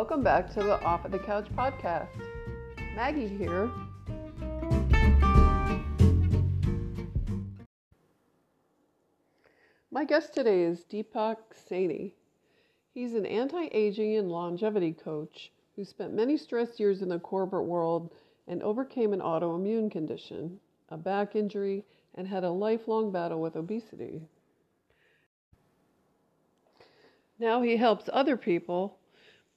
Welcome back to the Off of the Couch podcast. Maggie here. My guest today is Deepak Saini. He's an anti aging and longevity coach who spent many stress years in the corporate world and overcame an autoimmune condition, a back injury, and had a lifelong battle with obesity. Now he helps other people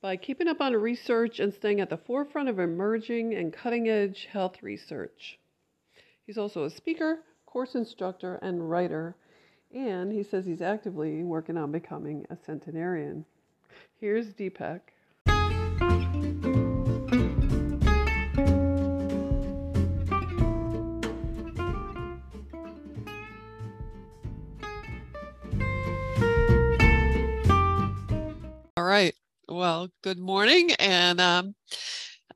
by keeping up on research and staying at the forefront of emerging and cutting edge health research. He's also a speaker, course instructor, and writer, and he says he's actively working on becoming a centenarian. Here's Deepak. Well, good morning. And um,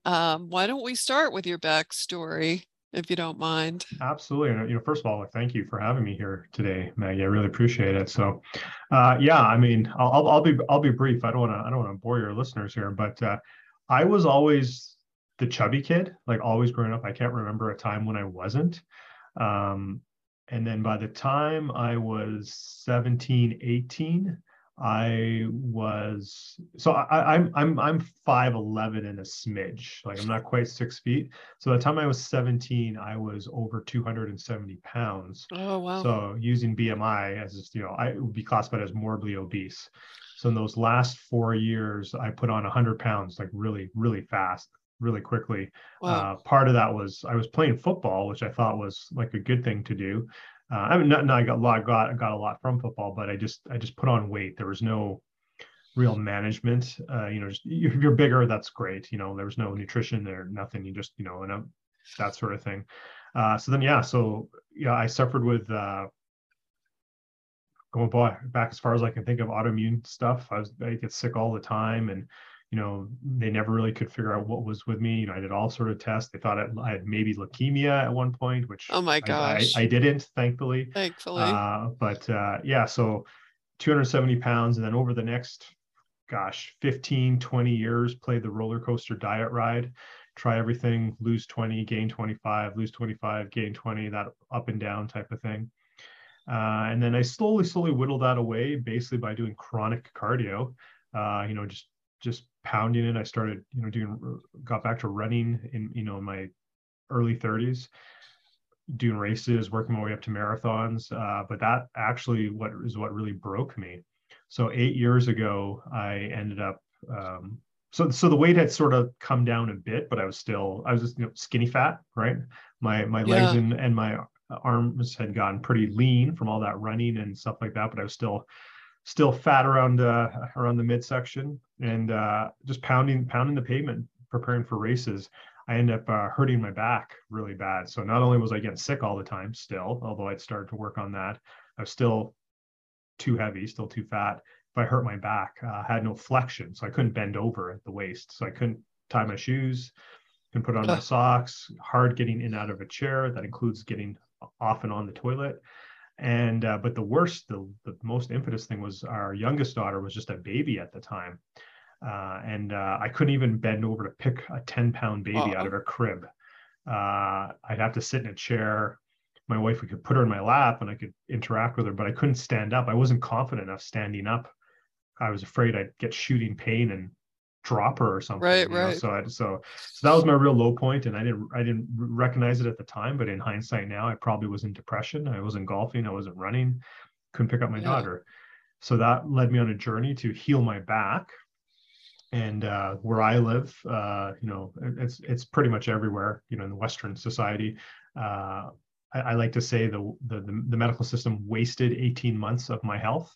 um, why don't we start with your backstory, if you don't mind? Absolutely. And, you know, first of all, thank you for having me here today, Maggie. I really appreciate it. So, uh, yeah, I mean, I'll, I'll be I'll be brief. I don't want to I don't want to bore your listeners here, but uh, I was always the chubby kid, like always growing up. I can't remember a time when I wasn't. Um, and then by the time I was 17, 18, I was so I, am I'm I'm five eleven and a smidge. Like I'm not quite six feet. So the time I was 17, I was over 270 pounds. Oh wow. So using BMI as you know, I would be classified as morbidly obese. So in those last four years, I put on 100 pounds like really really fast, really quickly. Wow. Uh, part of that was I was playing football, which I thought was like a good thing to do uh, I mean, not, not I got a lot, got got a lot from football, but I just I just put on weight. There was no real management. Uh, you know, just if you're bigger, that's great. You know, there was no nutrition there, nothing. You just you know, and um, that sort of thing. Uh, so then, yeah, so yeah, I suffered with uh, going back as far as I can think of autoimmune stuff. I was I get sick all the time, and you know, they never really could figure out what was with me. You know, I did all sort of tests. They thought I had maybe leukemia at one point, which oh my gosh, I, I, I didn't, thankfully. Thankfully. Uh, but uh, yeah, so 270 pounds, and then over the next, gosh, 15, 20 years, played the roller coaster diet ride. Try everything, lose 20, gain 25, lose 25, gain 20, that up and down type of thing. Uh, and then I slowly, slowly whittled that away, basically by doing chronic cardio. Uh, you know, just just pounding it. I started, you know, doing, got back to running in, you know, my early 30s, doing races, working my way up to marathons. Uh, but that actually what is what really broke me. So eight years ago, I ended up. Um, so so the weight had sort of come down a bit, but I was still I was just you know, skinny fat, right? My my yeah. legs and and my arms had gotten pretty lean from all that running and stuff like that, but I was still still fat around uh, around the midsection and uh, just pounding pounding the pavement, preparing for races. I end up uh, hurting my back really bad. So not only was I getting sick all the time, still, although I'd started to work on that, I was still too heavy, still too fat. If I hurt my back, uh, I had no flexion, so I couldn't bend over at the waist. So I couldn't tie my shoes, couldn't put on my socks. Hard getting in out of a chair. That includes getting off and on the toilet and uh, but the worst the, the most impetus thing was our youngest daughter was just a baby at the time. Uh, and uh, i couldn't even bend over to pick a 10 pound baby out of her crib. Uh, i'd have to sit in a chair. My wife could put her in my lap and i could interact with her but i couldn't stand up. I wasn't confident enough standing up. I was afraid i'd get shooting pain and drop her or something. Right, right. Know? So I so so that was my real low point, and I didn't I didn't recognize it at the time, but in hindsight now, I probably was in depression. I wasn't golfing. I wasn't running. Couldn't pick up my yeah. daughter. So that led me on a journey to heal my back. And uh, where I live, uh, you know, it's it's pretty much everywhere. You know, in the Western society, uh, I, I, like to say the, the the medical system wasted 18 months of my health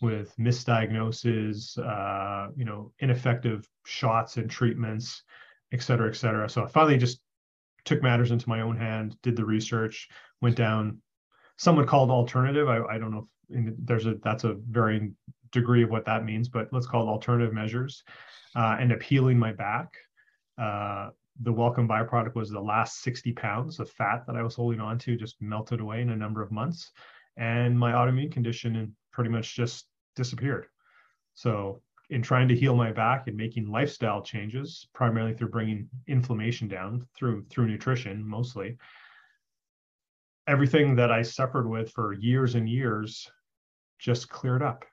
with misdiagnoses, uh, you know, ineffective shots and treatments, et cetera, et cetera. So I finally just took matters into my own hand, did the research, went down. Someone called alternative. I, I don't know if there's a that's a varying degree of what that means, but let's call it alternative measures. Uh, end up healing my back. Uh, the welcome byproduct was the last 60 pounds of fat that I was holding on to just melted away in a number of months. And my autoimmune condition pretty much just disappeared. So in trying to heal my back and making lifestyle changes, primarily through bringing inflammation down through through nutrition mostly. Everything that I suffered with for years and years just cleared up.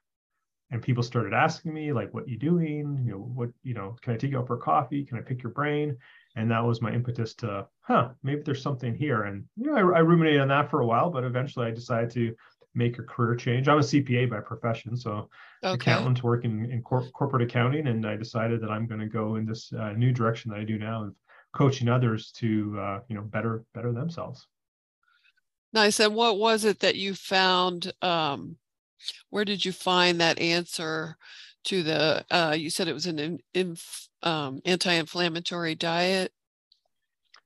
And people started asking me, like, what you doing? You know, what, you know, can I take you out for coffee? Can I pick your brain? And that was my impetus to, huh, maybe there's something here. And you know, I, I ruminated on that for a while, but eventually I decided to make a career change. I'm a CPA by profession, so okay. accountant working in cor- corporate accounting, and I decided that I'm going to go in this uh, new direction that I do now of coaching others to uh, you know better better themselves. Nice. And what was it that you found? Um, where did you find that answer to the? Uh, you said it was an um, anti-inflammatory diet.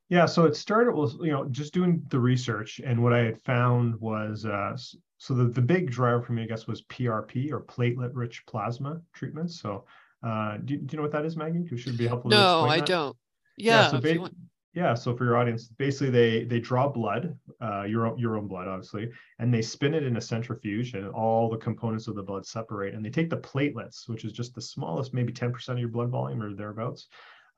Yeah, so it started with you know just doing the research, and what I had found was uh, so the, the big driver for me, I guess, was PRP or platelet-rich plasma treatments. So uh, do, do you know what that is, Maggie? It should be helpful. No, I don't. Yeah. Yeah so, ba- yeah. so for your audience, basically they they draw blood, uh, your own, your own blood, obviously, and they spin it in a centrifuge, and all the components of the blood separate, and they take the platelets, which is just the smallest, maybe 10% of your blood volume or thereabouts,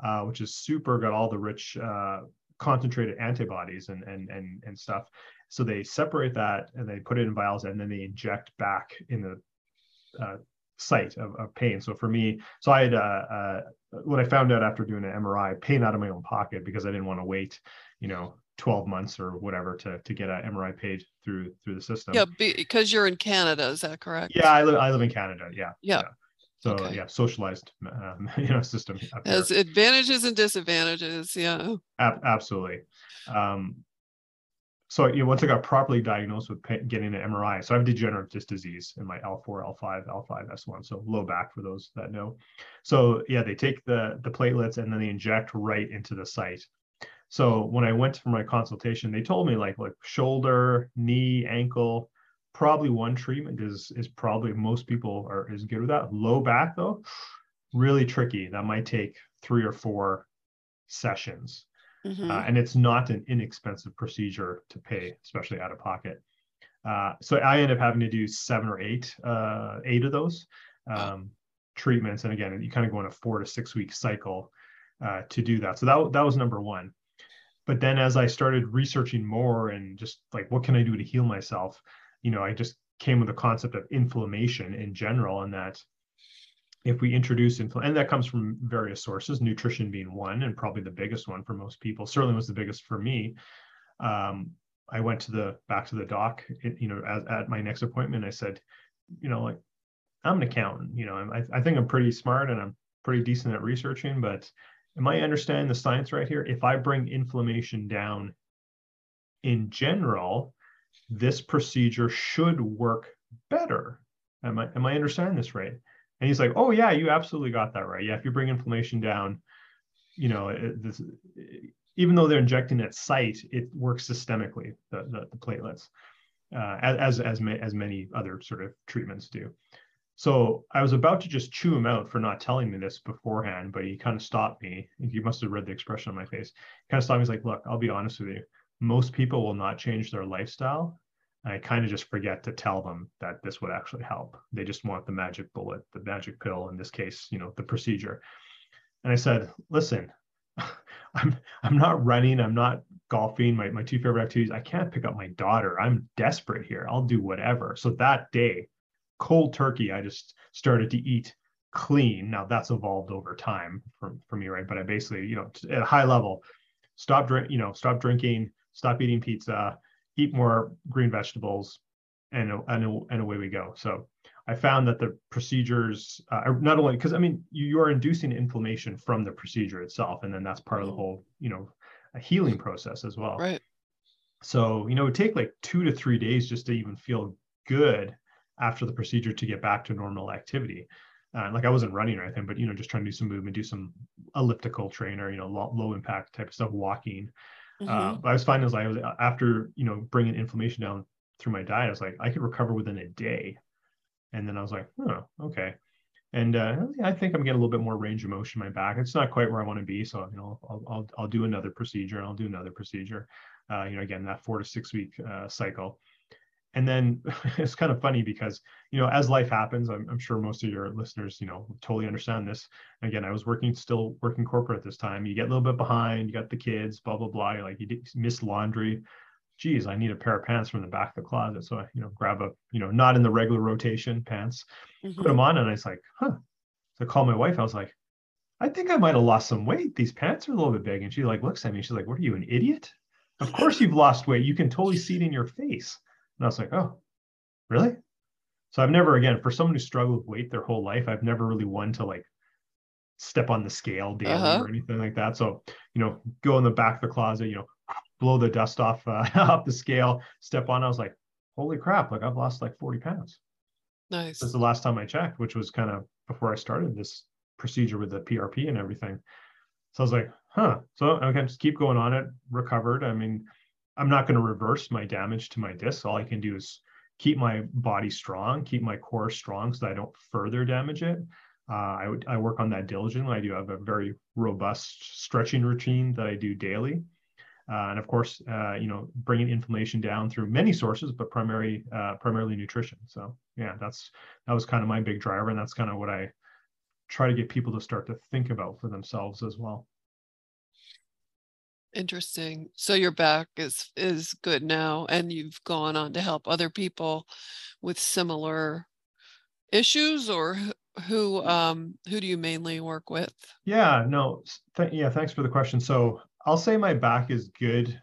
uh, which is super, got all the rich uh, concentrated antibodies and and and and stuff. So they separate that and they put it in vials and then they inject back in the uh, site of, of, pain. So for me, so I had uh, uh, what I found out after doing an MRI, pain out of my own pocket because I didn't want to wait, you know, 12 months or whatever to to get an MRI paid through through the system. Yeah, because you're in Canada, is that correct? Yeah, I live I live in Canada. Yeah. Yeah. yeah. So okay. yeah, socialized um, you know system. Has advantages and disadvantages. Yeah. Ab- absolutely. Um, so you know, once I got properly diagnosed with getting an MRI, so I have degenerative disc disease in my L4, L5, L5, S1, so low back for those that know. So yeah, they take the the platelets and then they inject right into the site. So when I went for my consultation, they told me like like shoulder, knee, ankle, probably one treatment is is probably most people are is good with that. Low back though, really tricky. That might take three or four sessions, mm-hmm. uh, and it's not an inexpensive procedure to pay, especially out of pocket. Uh, so I end up having to do seven or eight, uh, eight of those um, treatments, and again, you kind of go on a four to six week cycle uh, to do that. So that that was number one. But then as I started researching more and just like what can I do to heal myself, you know, I just came with the concept of inflammation in general, and that if we introduce inflammation, and that comes from various sources, nutrition being one, and probably the biggest one for most people, certainly was the biggest for me. Um, I went to the back to the doc, you know, at, at my next appointment. I said, you know, like I'm an accountant, you know, I, I think I'm pretty smart and I'm pretty decent at researching, but am I understanding the science right here? If I bring inflammation down in general, this procedure should work better. Am I am I understanding this right? And he's like, oh yeah, you absolutely got that right. Yeah, if you bring inflammation down, you know, it, this, even though they're injecting at site, it works systemically. The the, the platelets, uh, as as ma- as many other sort of treatments do. So I was about to just chew him out for not telling me this beforehand, but he kind of stopped me. He must have read the expression on my face. He kind of stopped me. He's like, "Look, I'll be honest with you most people will not change their lifestyle. I kind of just forget to tell them that this would actually help. They just want the magic bullet, the magic pill, in this case, you know, the procedure. And I said, listen, I'm I'm not running, I'm not golfing, my, my two favorite activities. I can't pick up my daughter. I'm desperate here. I'll do whatever. So that day, cold turkey, I just started to eat clean. Now that's evolved over time for, for me, right? But I basically, you know, at a high level, stop drink, you know, stop drinking, stop eating pizza, eat more green vegetables, and and, and away we go. So I found that the procedures uh, not only because I mean you, you are inducing inflammation from the procedure itself, and then that's part of the mm-hmm. whole you know a healing process as well. Right. So you know it would take like two to three days just to even feel good after the procedure to get back to normal activity. Uh, like I wasn't running or anything, but you know, just trying to do some movement, do some elliptical trainer, you know, low, low impact type of stuff, walking, mm-hmm. Uh, I was finding as I was after you know bringing inflammation down through my diet, I was like I could recover within a day, and then I was like, oh, okay. And uh, I think I'm getting a little bit more range of motion in my back. It's not quite where I want to be, so you know I'll I'll, I'll do another procedure. and I'll do another procedure. Uh, you know, again that four to six week uh, cycle. And then it's kind of funny because you know as life happens I'm, I'm, sure most of your listeners you know totally understand this. Again i was working still working corporate at this time. You get a little bit behind you got the kids blah blah blah. You're like you miss laundry. Geez i need a pair of pants from the back of the closet. So i you know grab a you know not in the regular rotation pants mm-hmm. put them on and i was like huh. So i called my wife. I was like i think i might have lost some weight. These pants are a little bit big. And she like looks at me. She's like what are you an idiot? Of course you've lost weight. You can totally see it in your face I was like, oh, really? So I've never, again, for someone who struggled with weight their whole life, I've never really wanted to like step on the scale daily uh-huh. or anything like that. So, you know, go in the back of the closet, you know, blow the dust off uh, off the scale, step on. I was like, holy crap! Like I've lost like 40 pounds. Nice. That's the last time I checked, which was kind of before I started this procedure with the PRP and everything. So I was like, huh. So okay, just keep going on it. Recovered. I mean, I'm not going to reverse my damage to my disc. All I can do is keep my body strong, keep my core strong so that I don't further damage it. Uh, I, would, I work on that diligently. I do have a very robust stretching routine that I do daily. Uh, and of course, uh, you know, bringing inflammation down through many sources, but primarily, uh, primarily nutrition. So yeah, that's, that was kind of my big driver. And that's kind of what I try to get people to start to think about for themselves as well. Interesting. So your back is is good now and you've gone on to help other people with similar issues or who um who do you mainly work with? Yeah, no. Th- yeah, thanks for the question. So, I'll say my back is good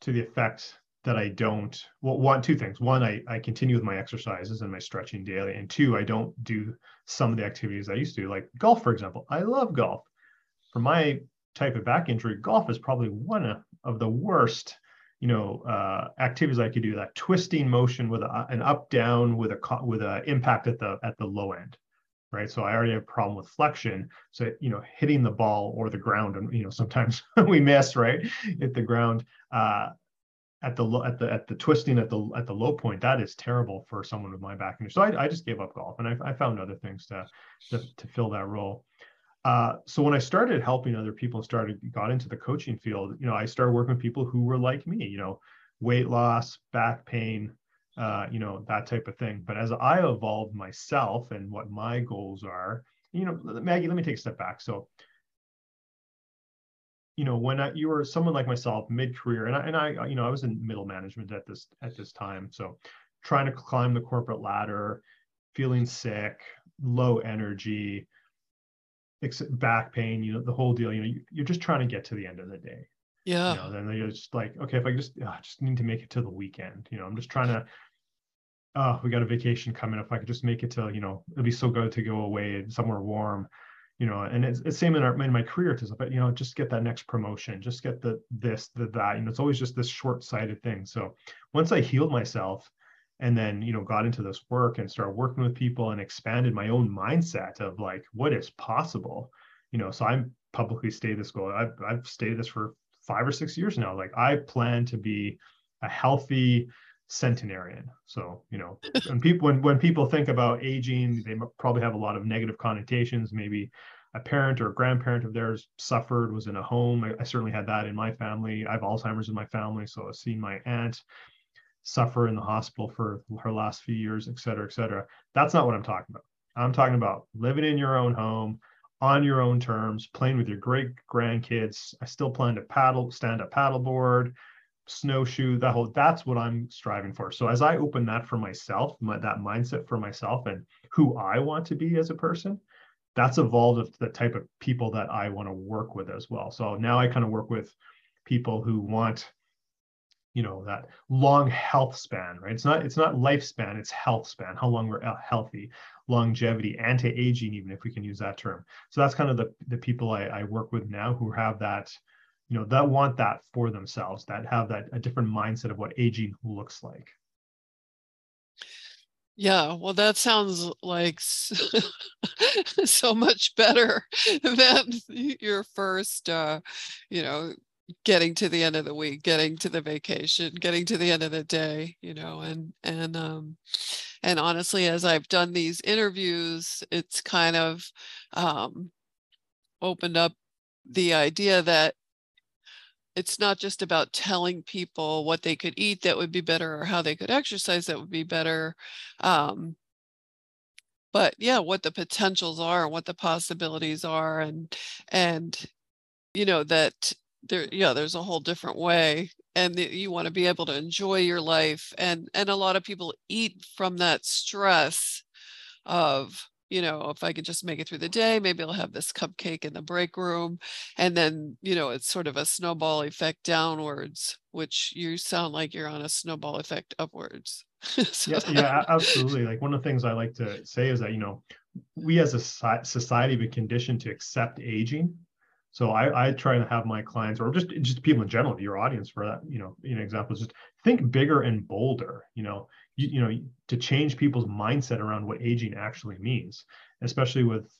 to the effect that I don't well one two things. One, I I continue with my exercises and my stretching daily and two, I don't do some of the activities I used to do like golf for example. I love golf. For my type of back injury, golf is probably one of the worst, you know, uh, activities I could do. That twisting motion with a, an up down with a with a impact at the at the low end, right? So I already have a problem with flexion. So you know, hitting the ball or the ground, and you know, sometimes we miss, right? Hit the ground. Uh, at the at the at the twisting at the at the low point that is terrible for someone with my back injury so i, I just gave up golf and I, I found other things to, to to fill that role uh, so when I started helping other people and started got into the coaching field, you know, I started working with people who were like me, you know, weight loss, back pain, uh, you know, that type of thing. But as I evolved myself and what my goals are, you know, Maggie, let me take a step back. So, you know, when I, you were someone like myself, mid-career, and I, and I, you know, I was in middle management at this at this time, so trying to climb the corporate ladder, feeling sick, low energy, back pain, you know, the whole deal, you know, you're just trying to get to the end of the day. Yeah. You know, then you're just like, okay, if I just, oh, I just need to make it to the weekend, you know, I'm just trying to, oh, we got a vacation coming. If I could just make it to, you know, it'd be so good to go away somewhere warm, you know, and it's, it's same in, our, in my career to, but, you know, just get that next promotion, just get the, this, the, that, you know, it's always just this short sighted thing. So once I healed myself, and then you know got into this work and started working with people and expanded my own mindset of like what is possible you know so i'm publicly stated this goal. I've, I've stated this for five or six years now. Like i plan to be a healthy centenarian. So you know when people when, when people think about aging they probably have a lot of negative connotations. Maybe a parent or a grandparent of theirs suffered was in a home. I, I certainly had that in my family. I have alzheimer's in my family so i've seen my aunt suffer in the hospital for her last few years, et cetera, et cetera. That's not what I'm talking about. I'm talking about living in your own home on your own terms, playing with your great grandkids. I still plan to paddle, stand up paddleboard, snowshoe, that whole that's what I'm striving for. So as I open that for myself, my, that mindset for myself and who I want to be as a person, that's evolved of the type of people that I want to work with as well. So now I kind of work with people who want you know that long health span right? It's not it's not lifespan it's health span how long we're healthy longevity anti-aging even if we can use that term. So that's kind of the, the people I, I work with now who have that you know that want that for themselves that have that a different mindset of what aging looks like. Yeah, well, that sounds like so much better than your first, uh, you know, getting to the end of the week getting to the vacation getting to the end of the day you know and and um and honestly as i've done these interviews it's kind of um opened up the idea that it's not just about telling people what they could eat that would be better or how they could exercise that would be better um, but yeah what the potentials are what the possibilities are and and you know that there yeah there's a whole different way and you want to be able to enjoy your life and and a lot of people eat from that stress of you know if i could just make it through the day maybe i'll have this cupcake in the break room and then you know it's sort of a snowball effect downwards which you sound like you're on a snowball effect upwards. So yeah, yeah absolutely like one of the things i like to say is that you know we as a society have been conditioned to accept aging so I, I try to have my clients or just just people in general, your audience for that, you know, you know, examples, just think bigger and bolder, you know, you, you know, to change people's mindset around what aging actually means, especially with,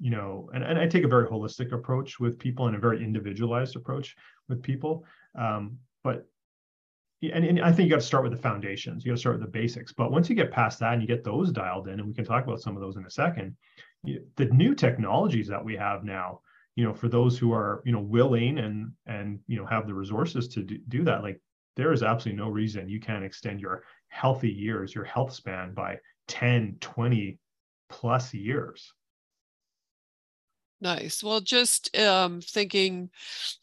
you know, and, and I take a very holistic approach with people and a very individualized approach with people. Um, but and, and I think you got to start with the foundations. You got to start with the basics. But once you get past that and you get those dialed in, and we can talk about some of those in a second, you, the new technologies that we have now, you know for those who are you know willing and and you know have the resources to do, do that like there is absolutely no reason you can't extend your healthy years your health span by 10 20 plus years. Nice. Well just um thinking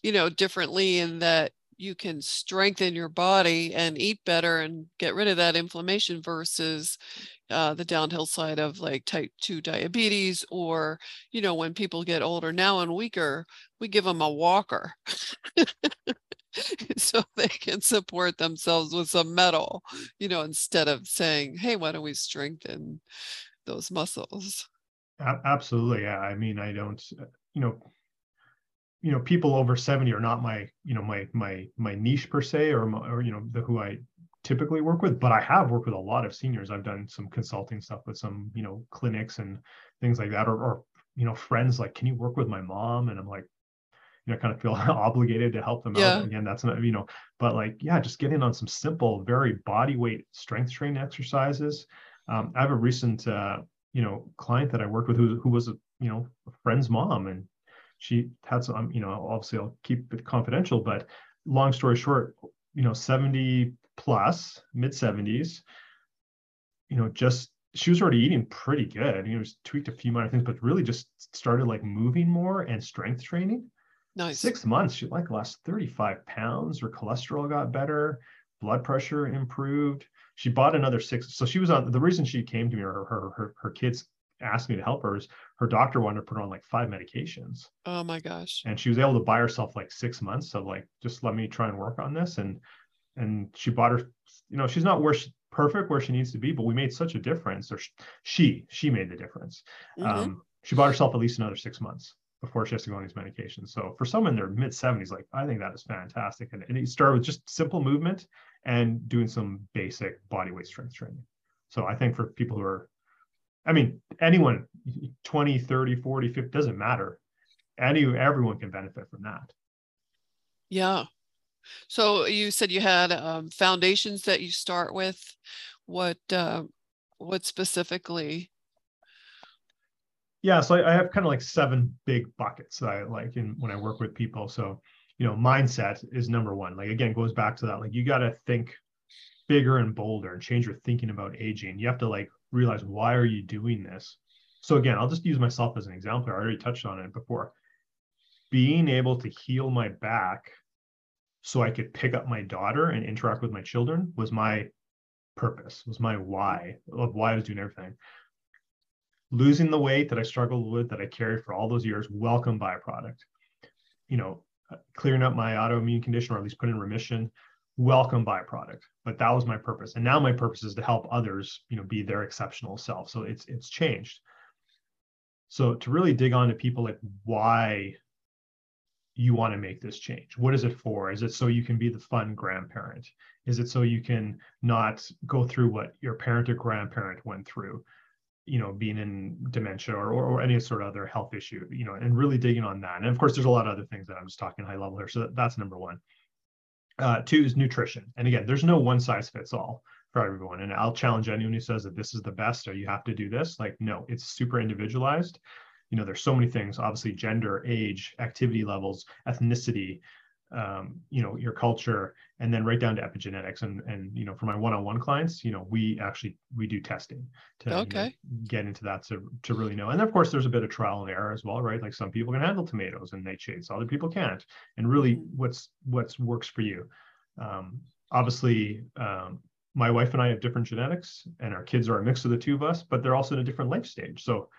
you know differently in that you can strengthen your body and eat better and get rid of that inflammation versus uh, the downhill side of like type 2 diabetes or you know when people get older now and weaker we give them a walker so they can support themselves with some metal you know instead of saying hey why don't we strengthen those muscles? Absolutely yeah i mean i don't you know you know people over 70 are not my you know my my my niche per se or, my, or you know the who i typically work with but i have worked with a lot of seniors. I've done some consulting stuff with some you know clinics and things like that or, or you know friends like can you work with my mom? And i'm like you know kind of feel obligated to help them yeah. out again that's not you know but like yeah just getting on some simple very body weight strength training exercises. Um, i have a recent uh, you know client that i worked with who, who was a you know a friend's mom and she had some, um, you know, obviously I'll keep it confidential, but long story short, you know, 70 plus, mid 70s, you know, just she was already eating pretty good. You know, just tweaked a few minor things, but really just started like moving more and strength training. Nice. Six months, she like lost 35 pounds. Her cholesterol got better, blood pressure improved. She bought another six. So she was on the reason she came to me, or her her her kids asked me to help her is her doctor wanted to put her on like five medications. Oh my gosh. And she was able to buy herself like six months of like, just let me try and work on this. And and she bought her, you know, she's not where she perfect where she needs to be, but we made such a difference. Or she, she made the difference. Mm-hmm. Um, she bought herself at least another six months before she has to go on these medications. So for someone in their mid 70s, like I think that is fantastic. And, and it started with just simple movement and doing some basic body weight strength training. So I think for people who are I mean, anyone 20, 30, 40, 50 doesn't matter. Any everyone can benefit from that. Yeah. So you said you had um, foundations that you start with. What uh, what specifically? Yeah, so I, I have kind of like seven big buckets that I like in when I work with people. So you know, mindset is number one. Like again, goes back to that. Like you got to think bigger and bolder and change your thinking about aging. You have to like realize why are you doing this? So again i'll just use myself as an example. I already touched on it before. Being able to heal my back so i could pick up my daughter and interact with my children was my purpose was my why of why i was doing everything. Losing the weight that i struggled with that i carried for all those years welcome byproduct. You know clearing up my autoimmune condition or at least put in remission welcome byproduct but that was my purpose. And now my purpose is to help others you know be their exceptional self. So it's it's changed. So to really dig on to people like why you want to make this change. What is it for? Is it so you can be the fun grandparent? Is it so you can not go through what your parent or grandparent went through you know being in dementia or, or, or any sort of other health issue you know and really digging on that. And of course there's a lot of other things that i'm just talking high level here. So that, that's number one uh, two is nutrition. And again, there's no one size fits all for everyone. And I'll challenge anyone who says that this is the best or you have to do this. Like, no, it's super individualized. You know, there's so many things, obviously, gender, age, activity levels, ethnicity, um, you know your culture and then right down to epigenetics. And and you know for my one-on-one clients you know we actually we do testing to okay. you know, get into that to to really know. And of course there's a bit of trial and error as well right? Like some people can handle tomatoes and nightshades other people can't. And really mm-hmm. what's what's works for you. Um, obviously um, my wife and i have different genetics and our kids are a mix of the two of us but they're also in a different life stage. So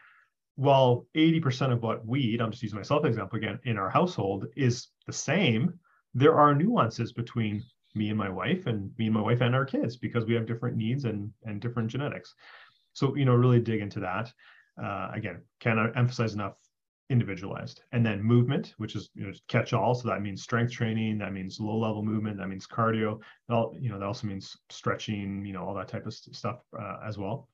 while 80% of what we eat, I'm just using myself as an example again, in our household is the same, there are nuances between me and my wife and me and my wife and our kids because we have different needs and, and different genetics. So, you know, really dig into that. Uh, again, cannot emphasize enough individualized. And then movement, which is you know catch all. So that means strength training, that means low level movement, that means cardio. That, you know, that also means stretching, you know, all that type of stuff uh, as well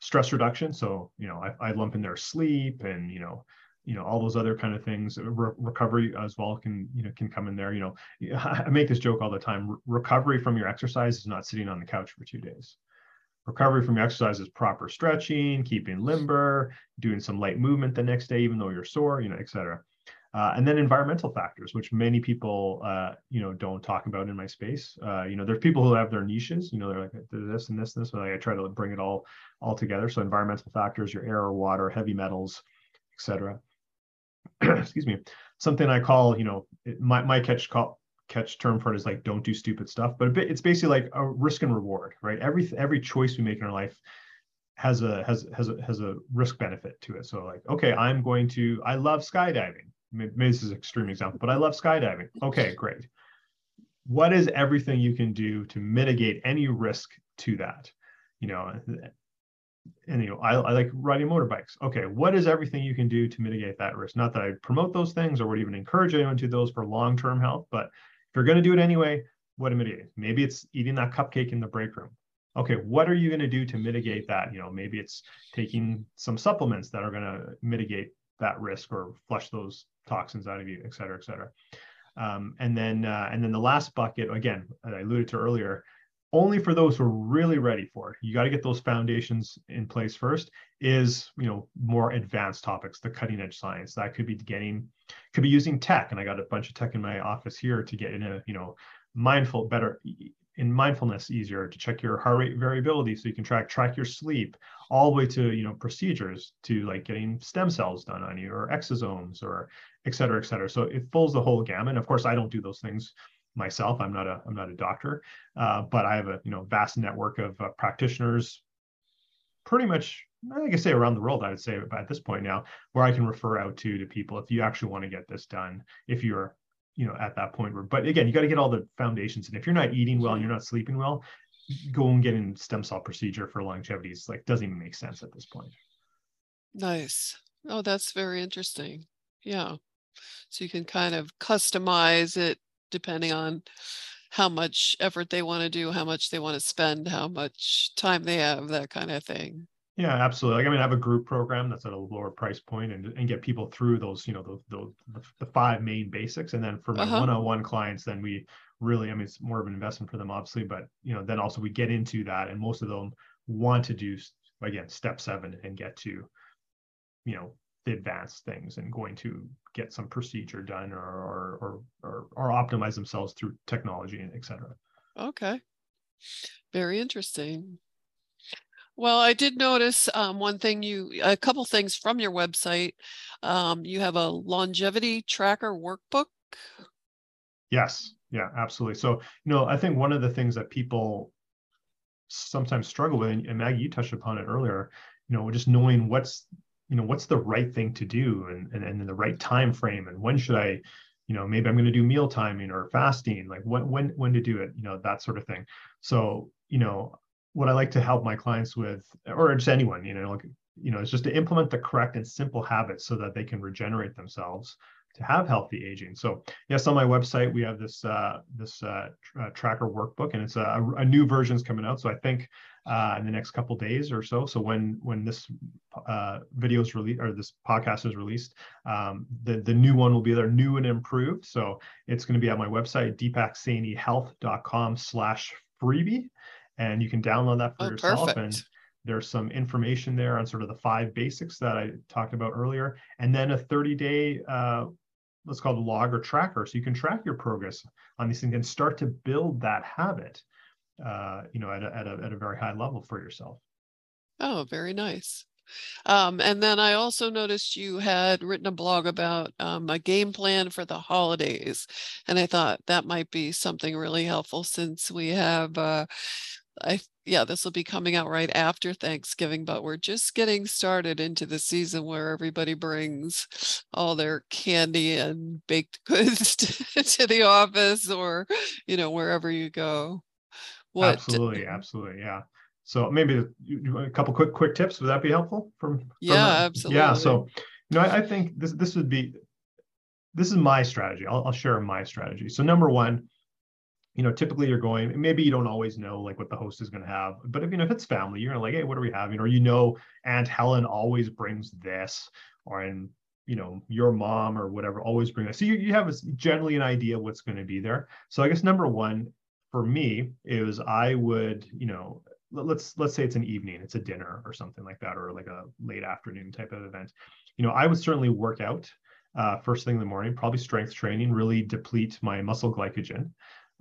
stress reduction. So, you know, I, I lump in there sleep and, you know, you know, all those other kind of things. Uh, re- recovery as well can, you know, can come in there. You know, I make this joke all the time. Re- recovery from your exercise is not sitting on the couch for two days. Recovery from your exercise is proper stretching, keeping limber, doing some light movement the next day, even though you're sore, you know, et cetera. Uh, and then environmental factors, which many people, uh, you know, don't talk about in my space. Uh, you know, there's people who have their niches. You know, they're like this and this and this, but I try to bring it all all together. So environmental factors, your air or water, heavy metals, etc. Excuse me. Something I call, you know, it, my my catch call catch term for it is like don't do stupid stuff, but it's basically like a risk and reward, right? Every every choice we make in our life has a has has a has a risk benefit to it. So like, okay, I'm going to I love skydiving maybe this is an extreme example, but I love skydiving. Okay, great. What is everything you can do to mitigate any risk to that? You know, and you know, I, I like riding motorbikes. Okay, what is everything you can do to mitigate that risk? Not that I promote those things or would even encourage anyone to do those for long-term health, but if you're going to do it anyway, what to mitigate? Maybe it's eating that cupcake in the break room. Okay, what are you going to do to mitigate that? You know, maybe it's taking some supplements that are going to mitigate that risk or flush those toxins out of you, et cetera, et cetera. Um, and then uh, and then the last bucket, again, I alluded to earlier, only for those who are really ready for it. You got to get those foundations in place first. Is you know more advanced topics, the cutting edge science that could be getting, could be using tech. And I got a bunch of tech in my office here to get in a you know mindful, better in mindfulness easier to check your heart rate variability so you can track track your sleep all the way to you know procedures to like getting stem cells done on you or exosomes or et cetera et cetera. So it fills the whole gamut. Of course i don't do those things myself. I'm not a i'm not a doctor. Uh, but i have a you know vast network of uh, practitioners pretty much I can say around the world, I would say at this point now, where I can refer out to to people if you actually want to get this done. If you're you know at that point where but again you got to get all the foundations and if you're not eating well and you're not sleeping well go and get in stem cell procedure for longevity is like doesn't even make sense at this point. Nice. Oh that's very interesting. Yeah. So you can kind of customize it depending on how much effort they want to do how much they want to spend how much time they have that kind of thing yeah, absolutely. Like, I mean, I have a group program that's at a lower price point and, and get people through those, you know, the, the, the five main basics. And then for my uh-huh. one-on-one clients, then we really, I mean, it's more of an investment for them, obviously, but, you know, then also we get into that and most of them want to do, again, step seven and get to, you know, the advanced things and going to get some procedure done or, or, or, or, or optimize themselves through technology and et cetera. Okay. Very interesting. Well, I did notice um, one thing you, a couple things from your website. Um, you have a longevity tracker workbook. Yes, yeah, absolutely. So, you know, I think one of the things that people sometimes struggle with, and Maggie, you touched upon it earlier, you know, just knowing what's, you know, what's the right thing to do and, and, and in the right time frame and when should I, you know, maybe I'm going to do meal timing or fasting, like when, when, when to do it, you know, that sort of thing. So, you know, what I like to help my clients with, or just anyone, you know, like, you know, is just to implement the correct and simple habits so that they can regenerate themselves to have healthy aging. So yes, on my website we have this uh, this uh, uh, tracker workbook, and it's a, a new version's coming out. So I think uh, in the next couple days or so. So when when this uh, video is released or this podcast is released, um, the the new one will be there, new and improved. So it's going to be at my website deepaksainihealth.com slash freebie and you can download that for oh, yourself perfect. and there's some information there on sort of the five basics that i talked about earlier and then a 30 day uh, let's call it a log or tracker so you can track your progress on these things and start to build that habit uh, you know at a, at, a, at a very high level for yourself oh very nice um, and then I also noticed you had written a blog about um, a game plan for the holidays. And I thought that might be something really helpful since we have uh, I yeah, this will be coming out right after Thanksgiving, but we're just getting started into the season where everybody brings all their candy and baked goods to, to the office or you know wherever you go. What absolutely, absolutely, yeah. So maybe a couple quick quick tips would that be helpful? From, from yeah, absolutely. Yeah, so you know I, I think this this would be this is my strategy. I'll, I'll share my strategy. So number one you know, typically you're going, maybe you don't always know like what the host is going to have, but if you know if it's family, you're like, hey, what are we having? Or you know, Aunt Helen always brings this, or you know, your mom or whatever always bring this. So you, you have a, generally an idea what's going to be there. So I guess number one for me is I would, you know, let's let's say it's an evening, it's a dinner or something like that, or like a late afternoon type of event. You know, I would certainly work out uh, first thing in the morning, probably strength training, really deplete my muscle glycogen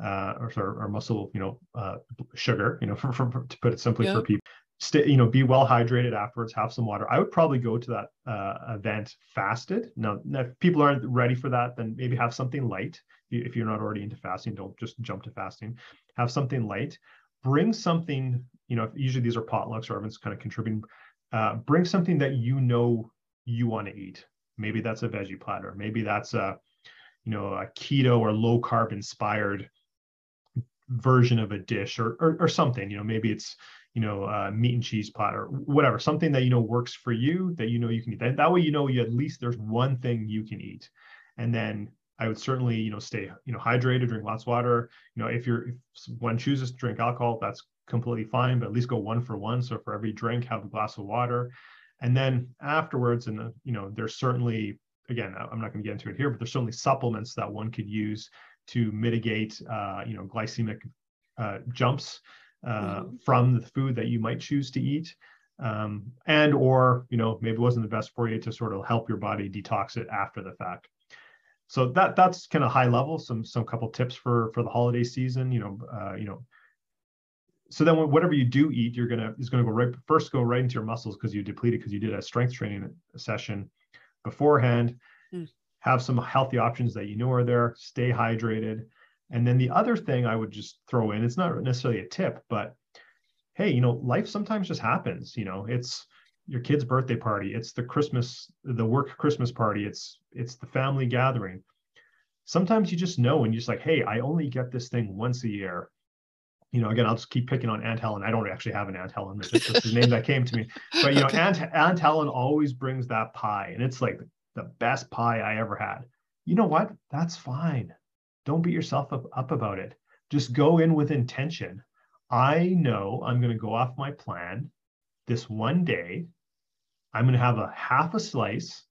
uh, or, or muscle, you know, uh, sugar, you know, for, for, to put it simply yeah. for people. Stay, you know, be well hydrated afterwards. Have some water. I would probably go to that uh, event fasted. Now, if people aren't ready for that, then maybe have something light. If you're not already into fasting, don't just jump to fasting. Have something light. Bring something. You know, usually these are potlucks or everyone's kind of contributing. Uh, bring something that you know you want to eat. Maybe that's a veggie platter. Maybe that's a, you know, a keto or low carb inspired version of a dish or, or, or something you know maybe it's you know uh, meat and cheese pot or whatever something that you know works for you that you know you can eat. That, that way you know you at least there's one thing you can eat. And then i would certainly you know stay you know hydrated drink lots of water. You know if you're if one chooses to drink alcohol that's completely fine but at least go one for one. So for every drink have a glass of water. And then afterwards and uh, you know there's certainly again i'm not going to get into it here but there's certainly supplements that one could use to mitigate, uh, you know, glycemic uh, jumps uh, mm-hmm. from the food that you might choose to eat. Um, and or you know maybe it wasn't the best for you to sort of help your body detox it after the fact so that that's kind of high level some some couple tips for for the holiday season you know uh, you know so then whatever you do eat you're gonna is gonna go right first go right into your muscles because you depleted because you did a strength training session beforehand mm have some healthy options that you know are there, stay hydrated. And then the other thing I would just throw in, it's not necessarily a tip, but hey, you know, life sometimes just happens. You know, it's your kid's birthday party, it's the Christmas, the work Christmas party, it's it's the family gathering. Sometimes you just know and you're just like, hey, I only get this thing once a year. You know, again, I'll just keep picking on Aunt Helen. I don't actually have an Aunt Helen, it's just the name that came to me. But you know, Aunt Aunt Helen always brings that pie, and it's like the best pie I ever had. You know what? That's fine. Don't beat yourself up, about it. Just go in with intention. I know I'm going to go off my plan this one day. I'm going to have a half a slice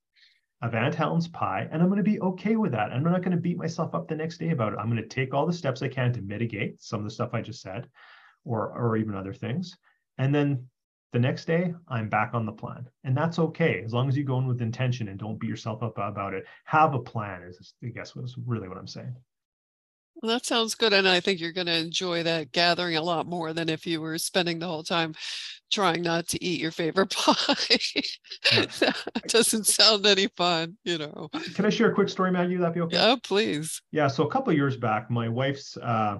of Aunt Helen's pie, and I'm going to be okay with that. I'm not going to beat myself up the next day about it. I'm going to take all the steps I can to mitigate some of the stuff I just said, or or even other things, and then the next day, I'm back on the plan. And that's okay as long as you go in with intention and don't beat yourself up about it. Have a plan, is I guess was really what I'm saying. Well, that sounds good. And I think you're going to enjoy that gathering a lot more than if you were spending the whole time trying not to eat your favorite pie. that doesn't sound any fun, you know. Can I share a quick story, Maggie? That be okay? Yeah, please. Yeah. So a couple years back, my wife's, uh,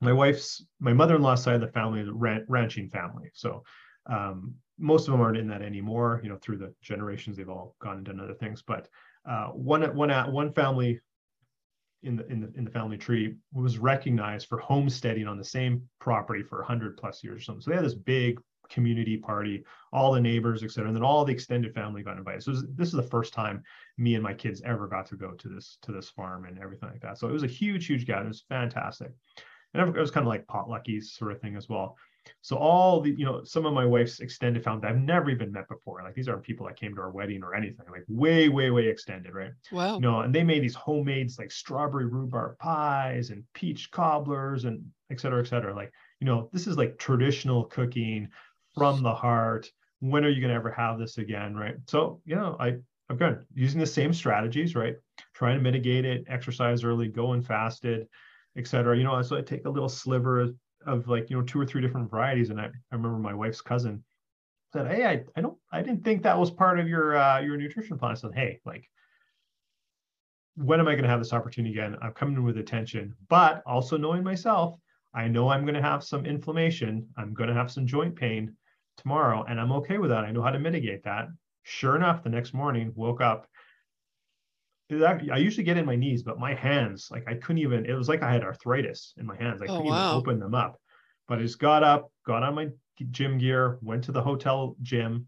my wife's, my mother-in-law side of the family is a ranching family. So um, most of them aren't in that anymore. You know, through the generations, they've all gone and done other things. But uh, one one one family in the in the in the family tree was recognized for homesteading on the same property for 100 plus years or something. So they had this big community party, all the neighbors, et cetera, and then all the extended family got invited. So this is the first time me and my kids ever got to go to this to this farm and everything like that. So it was a huge, huge gathering. It was fantastic, and it was kind of like potlucky sort of thing as well. So all the, you know, some of my wife's extended family I've never even met before. Like these aren't people that came to our wedding or anything. Like way, way, way extended, right? Wow. You know, and they made these homemade like strawberry rhubarb pies and peach cobblers and et cetera, et cetera. Like, you know, this is like traditional cooking from the heart. When are you going to ever have this again, right? So, you know, I again using the same strategies, right? Trying to mitigate it, exercise early, go and fasted, etc. You know, so I take a little sliver of, like you know two or three different varieties, and I, I remember my wife's cousin said, "Hey, I, I don't I didn't think that was part of your uh, your nutrition plan." I said, "Hey, like." When am I going to have this opportunity again? I'm coming in with attention, but also knowing myself, I know I'm going to have some inflammation. I'm going to have some joint pain tomorrow, and I'm okay with that. I know how to mitigate that. Sure enough, the next morning, woke up. I usually get in my knees, but my hands, like I couldn't even, it was like I had arthritis in my hands. I couldn't oh, wow. even open them up. But I just got up, got on my gym gear, went to the hotel gym.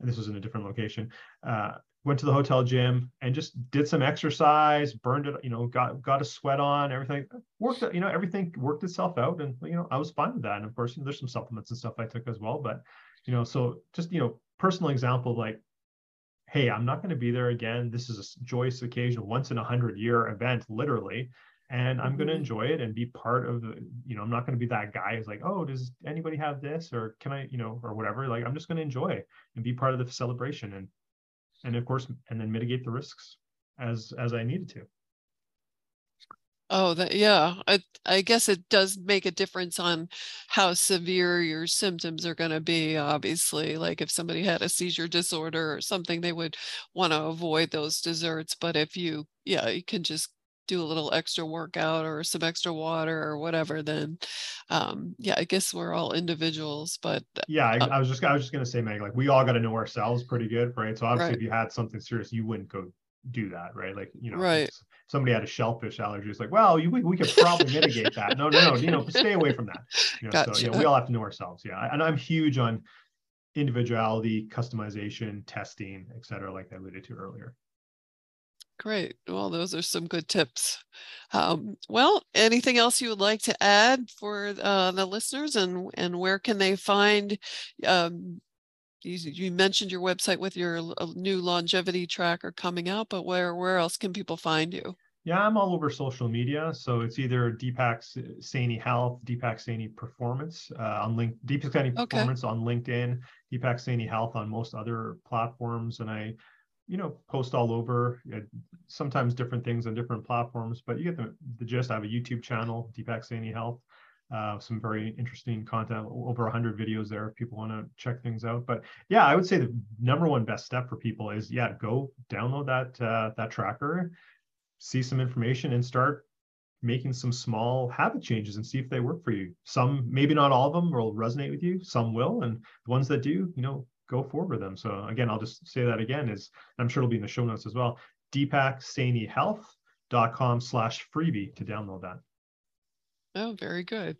And this was in a different location. Uh, went to the hotel gym and just did some exercise, burned it, you know, got got a sweat on, everything worked, you know, everything worked itself out. And you know, I was fine with that. And of course, you know, there's some supplements and stuff I took as well. But you know, so just you know, personal example, like, hey, I'm not going to be there again. This is a joyous occasion, once in a hundred year event, literally and I'm going to mm-hmm. enjoy it and be part of the, you know, I'm not going to be that guy who's like, oh, does anybody have this or can I, you know, or whatever. Like, I'm just going to enjoy and be part of the celebration and, and of course, and then mitigate the risks as, as I needed to. Oh, that yeah. I I guess it does make a difference on how severe your symptoms are going to be. Obviously, like if somebody had a seizure disorder or something, they would want to avoid those desserts. But if you, yeah, you can just do a little extra workout or some extra water or whatever, then um, yeah, I guess we're all individuals. But yeah, I, uh, I was just I was just gonna say, Meg, like we all got to know ourselves pretty good, right? So obviously, right. if you had something serious, you wouldn't go do that, right? Like you know, right. Somebody had a shellfish allergy. It's like, well, you, we, we could probably mitigate that. No, no, no, you know, stay away from that. You know, gotcha. So yeah, we all have to know ourselves. Yeah, and I'm huge on individuality, customization, testing, et cetera, like I alluded to earlier. Great. Well, those are some good tips. Um, well, anything else you would like to add for uh, the listeners and, and where can they find, um, you, you, mentioned your website with your uh, new longevity tracker coming out, but where, where else can people find you? Yeah, I'm all over social media. So it's either Deepak Saini Health, Deepak Saini Performance uh, on link, Deepak Saini okay. Performance on LinkedIn, Deepak Saini Health on most other platforms. And I you know, post all over, sometimes different things on different platforms, but you get the, the gist. I have a YouTube channel, Deepak Saini Health, uh, some very interesting content, over 100 videos there if people want to check things out. But yeah, I would say the number one best step for people is, yeah, go download that, uh, that tracker, see some information and start making some small habit changes and see if they work for you. Some, maybe not all of them will resonate with you. Some will. And the ones that do, you know, go forward with them. So again, I'll just say that again is I'm sure it'll be in the show notes as well. deepaksainihealth.com slash freebie to download that. Oh, very good.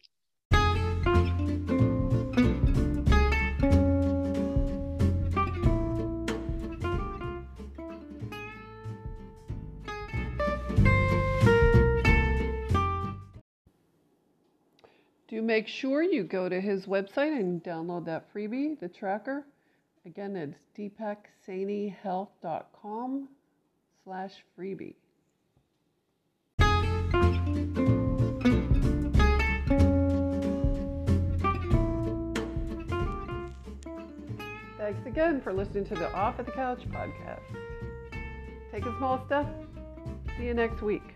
Do make sure you go to his website and download that freebie, the tracker. Again, it's deepaksainihealth.com slash freebie. Thanks again for listening to the Off at the Couch podcast. Take a small step. See you next week.